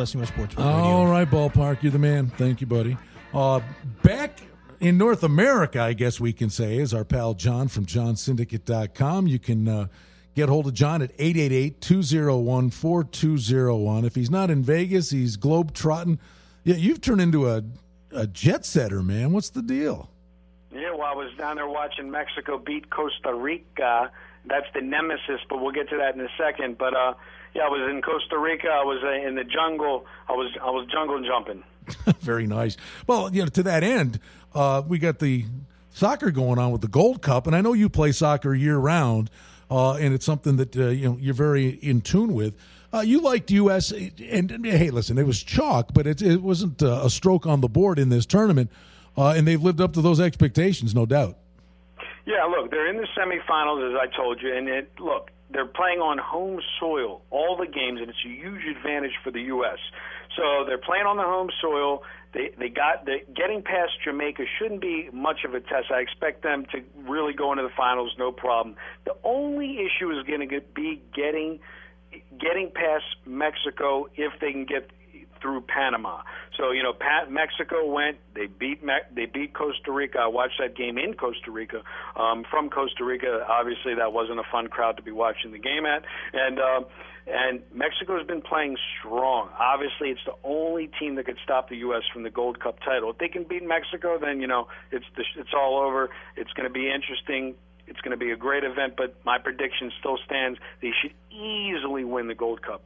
Listening Sports Radio. All right, ballpark, you're the man. Thank you, buddy. Uh, back in North America, I guess we can say, is our pal John from johnsyndicate.com. You can uh, get hold of John at 888-201-4201. If he's not in Vegas, he's globe trotting. Yeah, you've turned into a, a jet setter, man. What's the deal? Yeah, well, I was down there watching Mexico beat Costa Rica. That's the nemesis, but we'll get to that in a second. But uh, yeah, I was in Costa Rica. I was uh, in the jungle. I was I was jungle jumping. Very nice. Well, you know, to that end, uh, we got the soccer going on with the Gold Cup, and I know you play soccer year round, uh, and it's something that uh, you know you're very in tune with. Uh, you liked U.S. and, and, hey, listen, it was chalk, but it, it wasn't uh, a stroke on the board in this tournament, uh, and they've lived up to those expectations, no doubt. Yeah, look, they're in the semifinals, as I told you, and it look they're playing on home soil all the games, and it's a huge advantage for the U.S. So they're playing on the home soil. They they got the getting past Jamaica shouldn't be much of a test. I expect them to really go into the finals, no problem. The only issue is going to be getting getting past Mexico if they can get through Panama. So you know, Pat, Mexico went. They beat they beat Costa Rica. I watched that game in Costa Rica um, from Costa Rica. Obviously, that wasn't a fun crowd to be watching the game at, and. Uh, and Mexico has been playing strong. Obviously, it's the only team that could stop the U.S. from the Gold Cup title. If they can beat Mexico, then you know it's the, it's all over. It's going to be interesting. It's going to be a great event, but my prediction still stands. They should easily win the Gold Cup.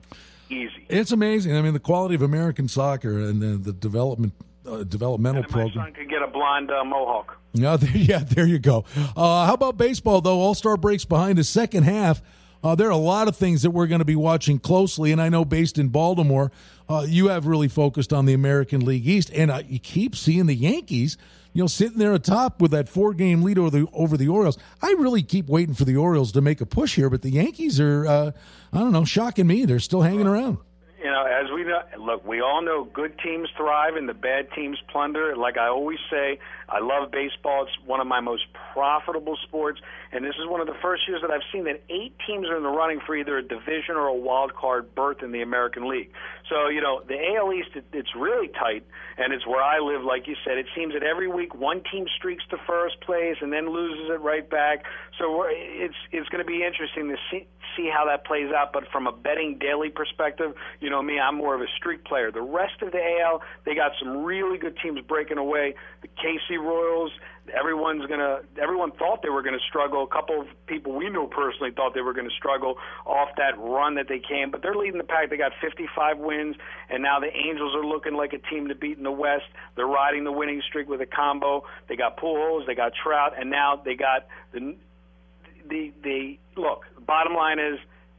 Easy. It's amazing. I mean, the quality of American soccer and the, the development uh, developmental and program. My son could get a blonde uh, mohawk. Yeah, there, yeah, there you go. Uh, how about baseball though? All Star breaks behind the second half. Uh, there are a lot of things that we're going to be watching closely, and I know based in Baltimore, uh, you have really focused on the American League East, and uh, you keep seeing the Yankees, you know, sitting there atop with that four-game lead over the over the Orioles. I really keep waiting for the Orioles to make a push here, but the Yankees are, uh, I don't know, shocking me. They're still hanging around. You know, as we know, look, we all know good teams thrive and the bad teams plunder. Like I always say, I love baseball. It's one of my most profitable sports, and this is one of the first years that I've seen that eight teams are in the running for either a division or a wild card berth in the American League. So you know, the AL East it, it's really tight, and it's where I live. Like you said, it seems that every week one team streaks to first place and then loses it right back. So we're, it's it's going to be interesting to see see how that plays out. But from a betting daily perspective, you know me, I'm more of a streak player. The rest of the AL, they got some really good teams breaking away. The KC Royals, everyone's gonna. Everyone thought they were to struggle. A couple of people we know personally thought they were to struggle off that run that they came, but they're leading the pack. They got 55 wins, and now the Angels are looking like a team to beat in the West. They're riding the winning streak with a combo. They got Pujols, they got Trout, and now they got the the the look. Bottom line is.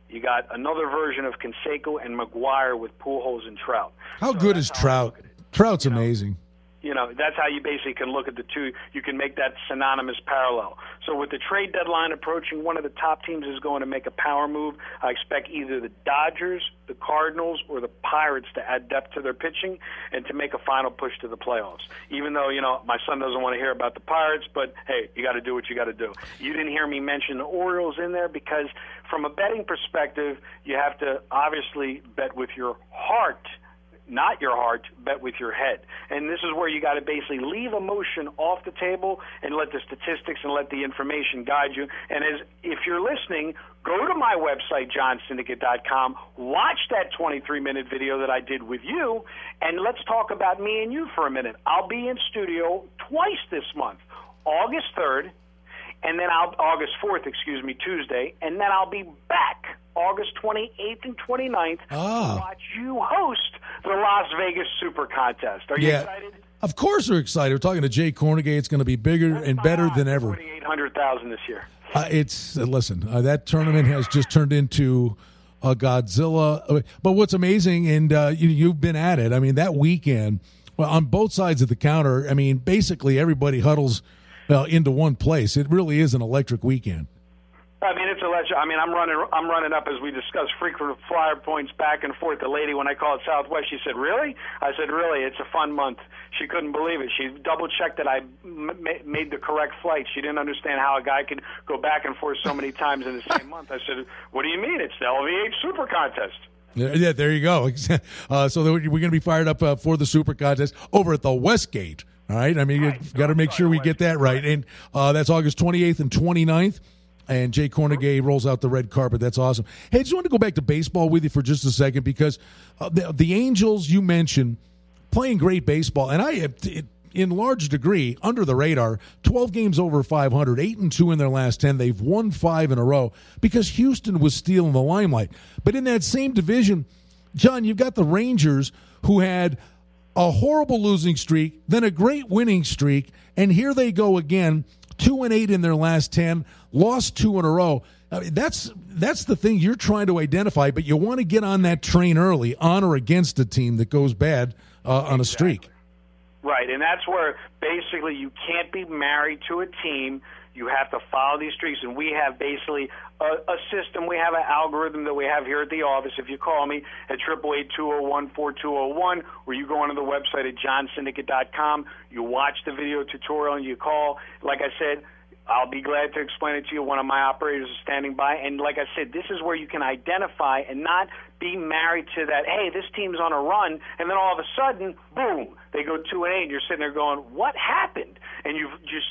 You got another version of Canseco and McGwire with Pujols and Trout. How So good is how Trout? look at it Trout's You know, amazing. You know that's how you basically can look at the two you can make that synonymous parallel. So with the trade deadline approaching one of the top teams is going to make a power move. I expect either the dodgers the cardinals or the pirates to add depth to their pitching and to make a final push to the playoffs. Even though you know my son doesn't want to hear about the pirates but hey you got to do what you got to do. You didn't hear me mention the orioles in there because from a betting perspective you have to obviously bet with your heart not your heart, bet with your head. And this is where you got to basically leave emotion off the table and let the statistics and let the information guide you. And as if you're listening, go to my website johnsyndicate.com, watch that 23-minute video that I did with you, and let's talk about me and you for a minute. I'll be in studio twice this month. August 3rd and then I'll August 4th, excuse me, Tuesday, and then I'll be back August 28th and 29th Ah. to watch you host the Las Vegas Super Contest. Are you Yeah. excited? Of course, we're excited. We're talking to Jay Kornegay. It's going to be bigger and better than ever. 4800,000 this year. Uh, it's uh, listen. Uh, that tournament has just turned into a Godzilla. Uh, But what's amazing, and uh, you, you've been at it. I mean, that weekend, well, on both sides of the counter. I mean, basically everybody huddles uh, into one place. It really is an electric weekend. I mean, it's electric. I mean, I'm running. I'm running up as we discussed frequent flyer points back and forth. The lady, when I called Southwest, she said, "Really?" I said, "Really." It's a fun month. She couldn't believe it. She double checked that I m- made the correct flight. She didn't understand how a guy could go back and forth so many times in the same month. I said, "What do you mean? It's the LVH Super Contest." Yeah, there you go. Uh, so we're going to be fired up uh, for the Super Contest over at the Westgate. All right. I mean, right. you've got to make sure we get that right. And uh, that's August 28th and 29th. And Jay Kornegay rolls out the red carpet. That's awesome. Hey, I just want to go back to baseball with you for just a second because uh, the, the Angels you mentioned playing great baseball, and I it, in large degree under the radar. 12 games over 500, 8 and 2 in their last 10. They've won 5 in a row because Houston was stealing the limelight. But in that same division, John, you've got the Rangers who had a horrible losing streak, then a great winning streak, and here they go again, 2 and 8 in their last 10, lost 2 in a row. I mean, that's that's the thing you're trying to identify, but you want to get on that train early, on or against a team that goes bad uh, on a streak. Right, and that's where basically you can't be married to a team. You have to follow these streaks, and we have basically a, a system. We have an algorithm that we have here at the office. If you call me at triple eight two zero one four two zero one, or you go onto the website at johnsyndicate.com, you watch the video tutorial, and you call. Like I said, I'll be glad to explain it to you. One of my operators is standing by. And like I said, this is where you can identify and not be married to that, hey, this team's on a run, and then all of a sudden, boom, they go 2 and 8, and you're sitting there going, what happened? And you've just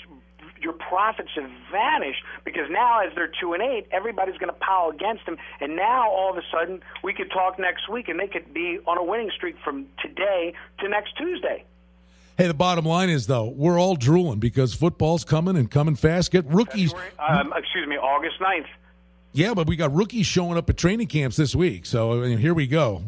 your profits have vanished because now as they're two and eight, everybody's going to pile against them, and now all of a sudden we could talk next week and they could be on a winning streak from today to next Tuesday. Hey, the bottom line is though we're all drooling because football's coming and coming fast. Get rookies. Um, excuse me, August 9th. Yeah, but we got rookies showing up at training camps this week. So I mean, here we go.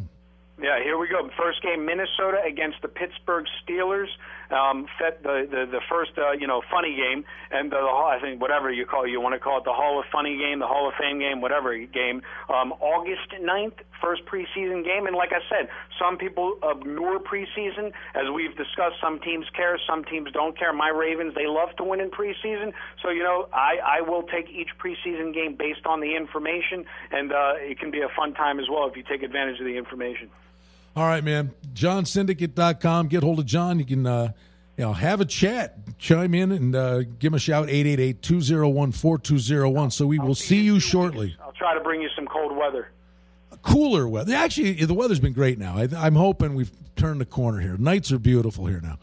Yeah, here we go. First game, Minnesota against the Pittsburgh Steelers. Um, the, the the first uh, you know funny game, and the, the I think whatever you call you want to call it the Hall of Funny game, the Hall of Fame game, whatever game. Um, August 9th, first preseason game, and like I said, some people ignore preseason. As we've discussed, some teams care, some teams don't care. My Ravens, they love to win in preseason, so you know I I will take each preseason game based on the information, and uh, it can be a fun time as well if you take advantage of the information. All right, man. JohnSyndicate.com. Get hold of John. You can uh, you know, have a chat, chime in, and uh, give him a shout 888 201 4201. So we will see you shortly. I'll try to bring you some cold weather. Cooler weather. Actually, the weather's been great now. I, am hoping we've turned the corner here. Nights are beautiful here now.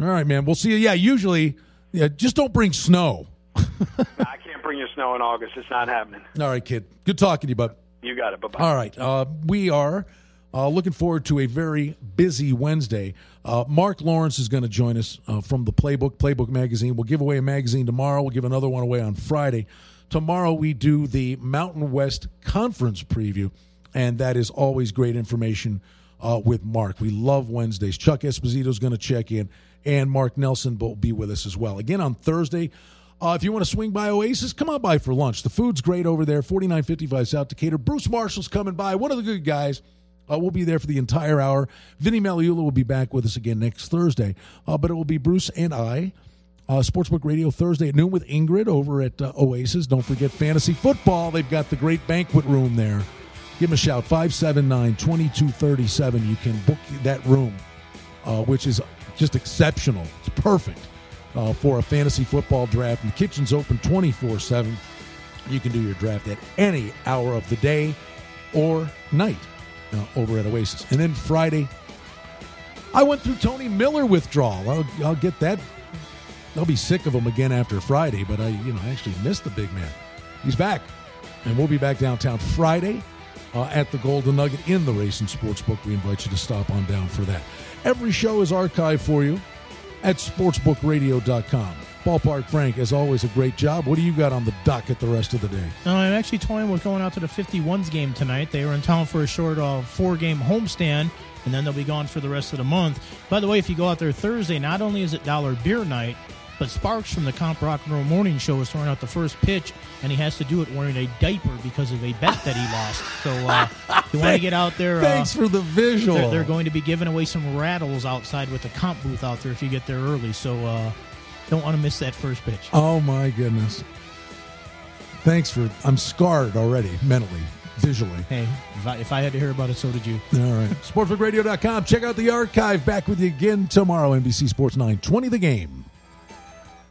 All right, man. We'll see you. Yeah, usually, yeah, just don't bring snow. I can't bring you snow in August. It's not happening. All right, kid. Good talking to you, bud. You got it. Bye bye. All right. Uh, we are uh, looking forward to a very busy Wednesday. Uh, Mark Lawrence is going to join us uh, from the Playbook, Playbook Magazine. We'll give away a magazine tomorrow. We'll give another one away on Friday. Tomorrow we do the Mountain West Conference preview, and that is always great information uh, with Mark. We love Wednesdays. Chuck Esposito is going to check in, and Mark Nelson will be with us as well. Again on Thursday. Uh, if you want to swing by Oasis, come on by for lunch. The food's great over there, 4955 South Decatur. Bruce Marshall's coming by, one of the good guys. Uh, we'll be there for the entire hour. Vinny Magliulo will be back with us again next Thursday. Uh, but it will be Bruce and I. Uh, Sportsbook Radio Thursday at noon with Ingrid over at uh, Oasis. Don't forget fantasy football. They've got the great banquet room there. Give them a shout 579 2237. You can book that room, uh, which is just exceptional. It's perfect uh, for a fantasy football draft. And the kitchen's open 24 7. You can do your draft at any hour of the day or night uh, over at Oasis. And then Friday, I went through Tony Miller withdrawal. I'll, I'll get that. I'll be sick of him again after Friday, but I, you know, I actually missed the big man. He's back, and we'll be back downtown Friday uh, at the Golden Nugget in the Racing Sportsbook. We invite you to stop on down for that. Every show is archived for you at sportsbookradio.com. Ballpark Frank, as always, a great job. What do you got on the docket the rest of the day? Uh, I'm actually toying with going out to the 51s game tonight. They were in town for a short uh, four game homestand, and then they'll be gone for the rest of the month. By the way, if you go out there Thursday, not only is it dollar beer night, but Sparks from the KOMP Rock and Roll Morning Show is throwing out the first pitch, and he has to do it wearing a diaper because of a bet that he lost. So uh, you want to get out there, uh, thanks for the visual. They're, they're, going to be giving away some rattles outside with the KOMP booth out there if you get there early. So uh, don't want to miss that first pitch. Oh my goodness! Thanks for. I'm scarred already mentally, visually. Hey, if I, if I had to hear about it, so did you. All right. SportsbookRadio.com. Check out the archive. Back with you again tomorrow. NBC Sports 920. The game.